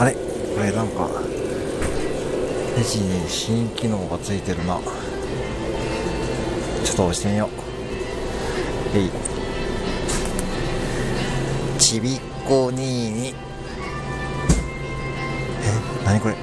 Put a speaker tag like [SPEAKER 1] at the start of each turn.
[SPEAKER 1] これなんかレジに新機能がついてるな。ちょっと押してみよう。えい。ちびっこにーに。え？何これ？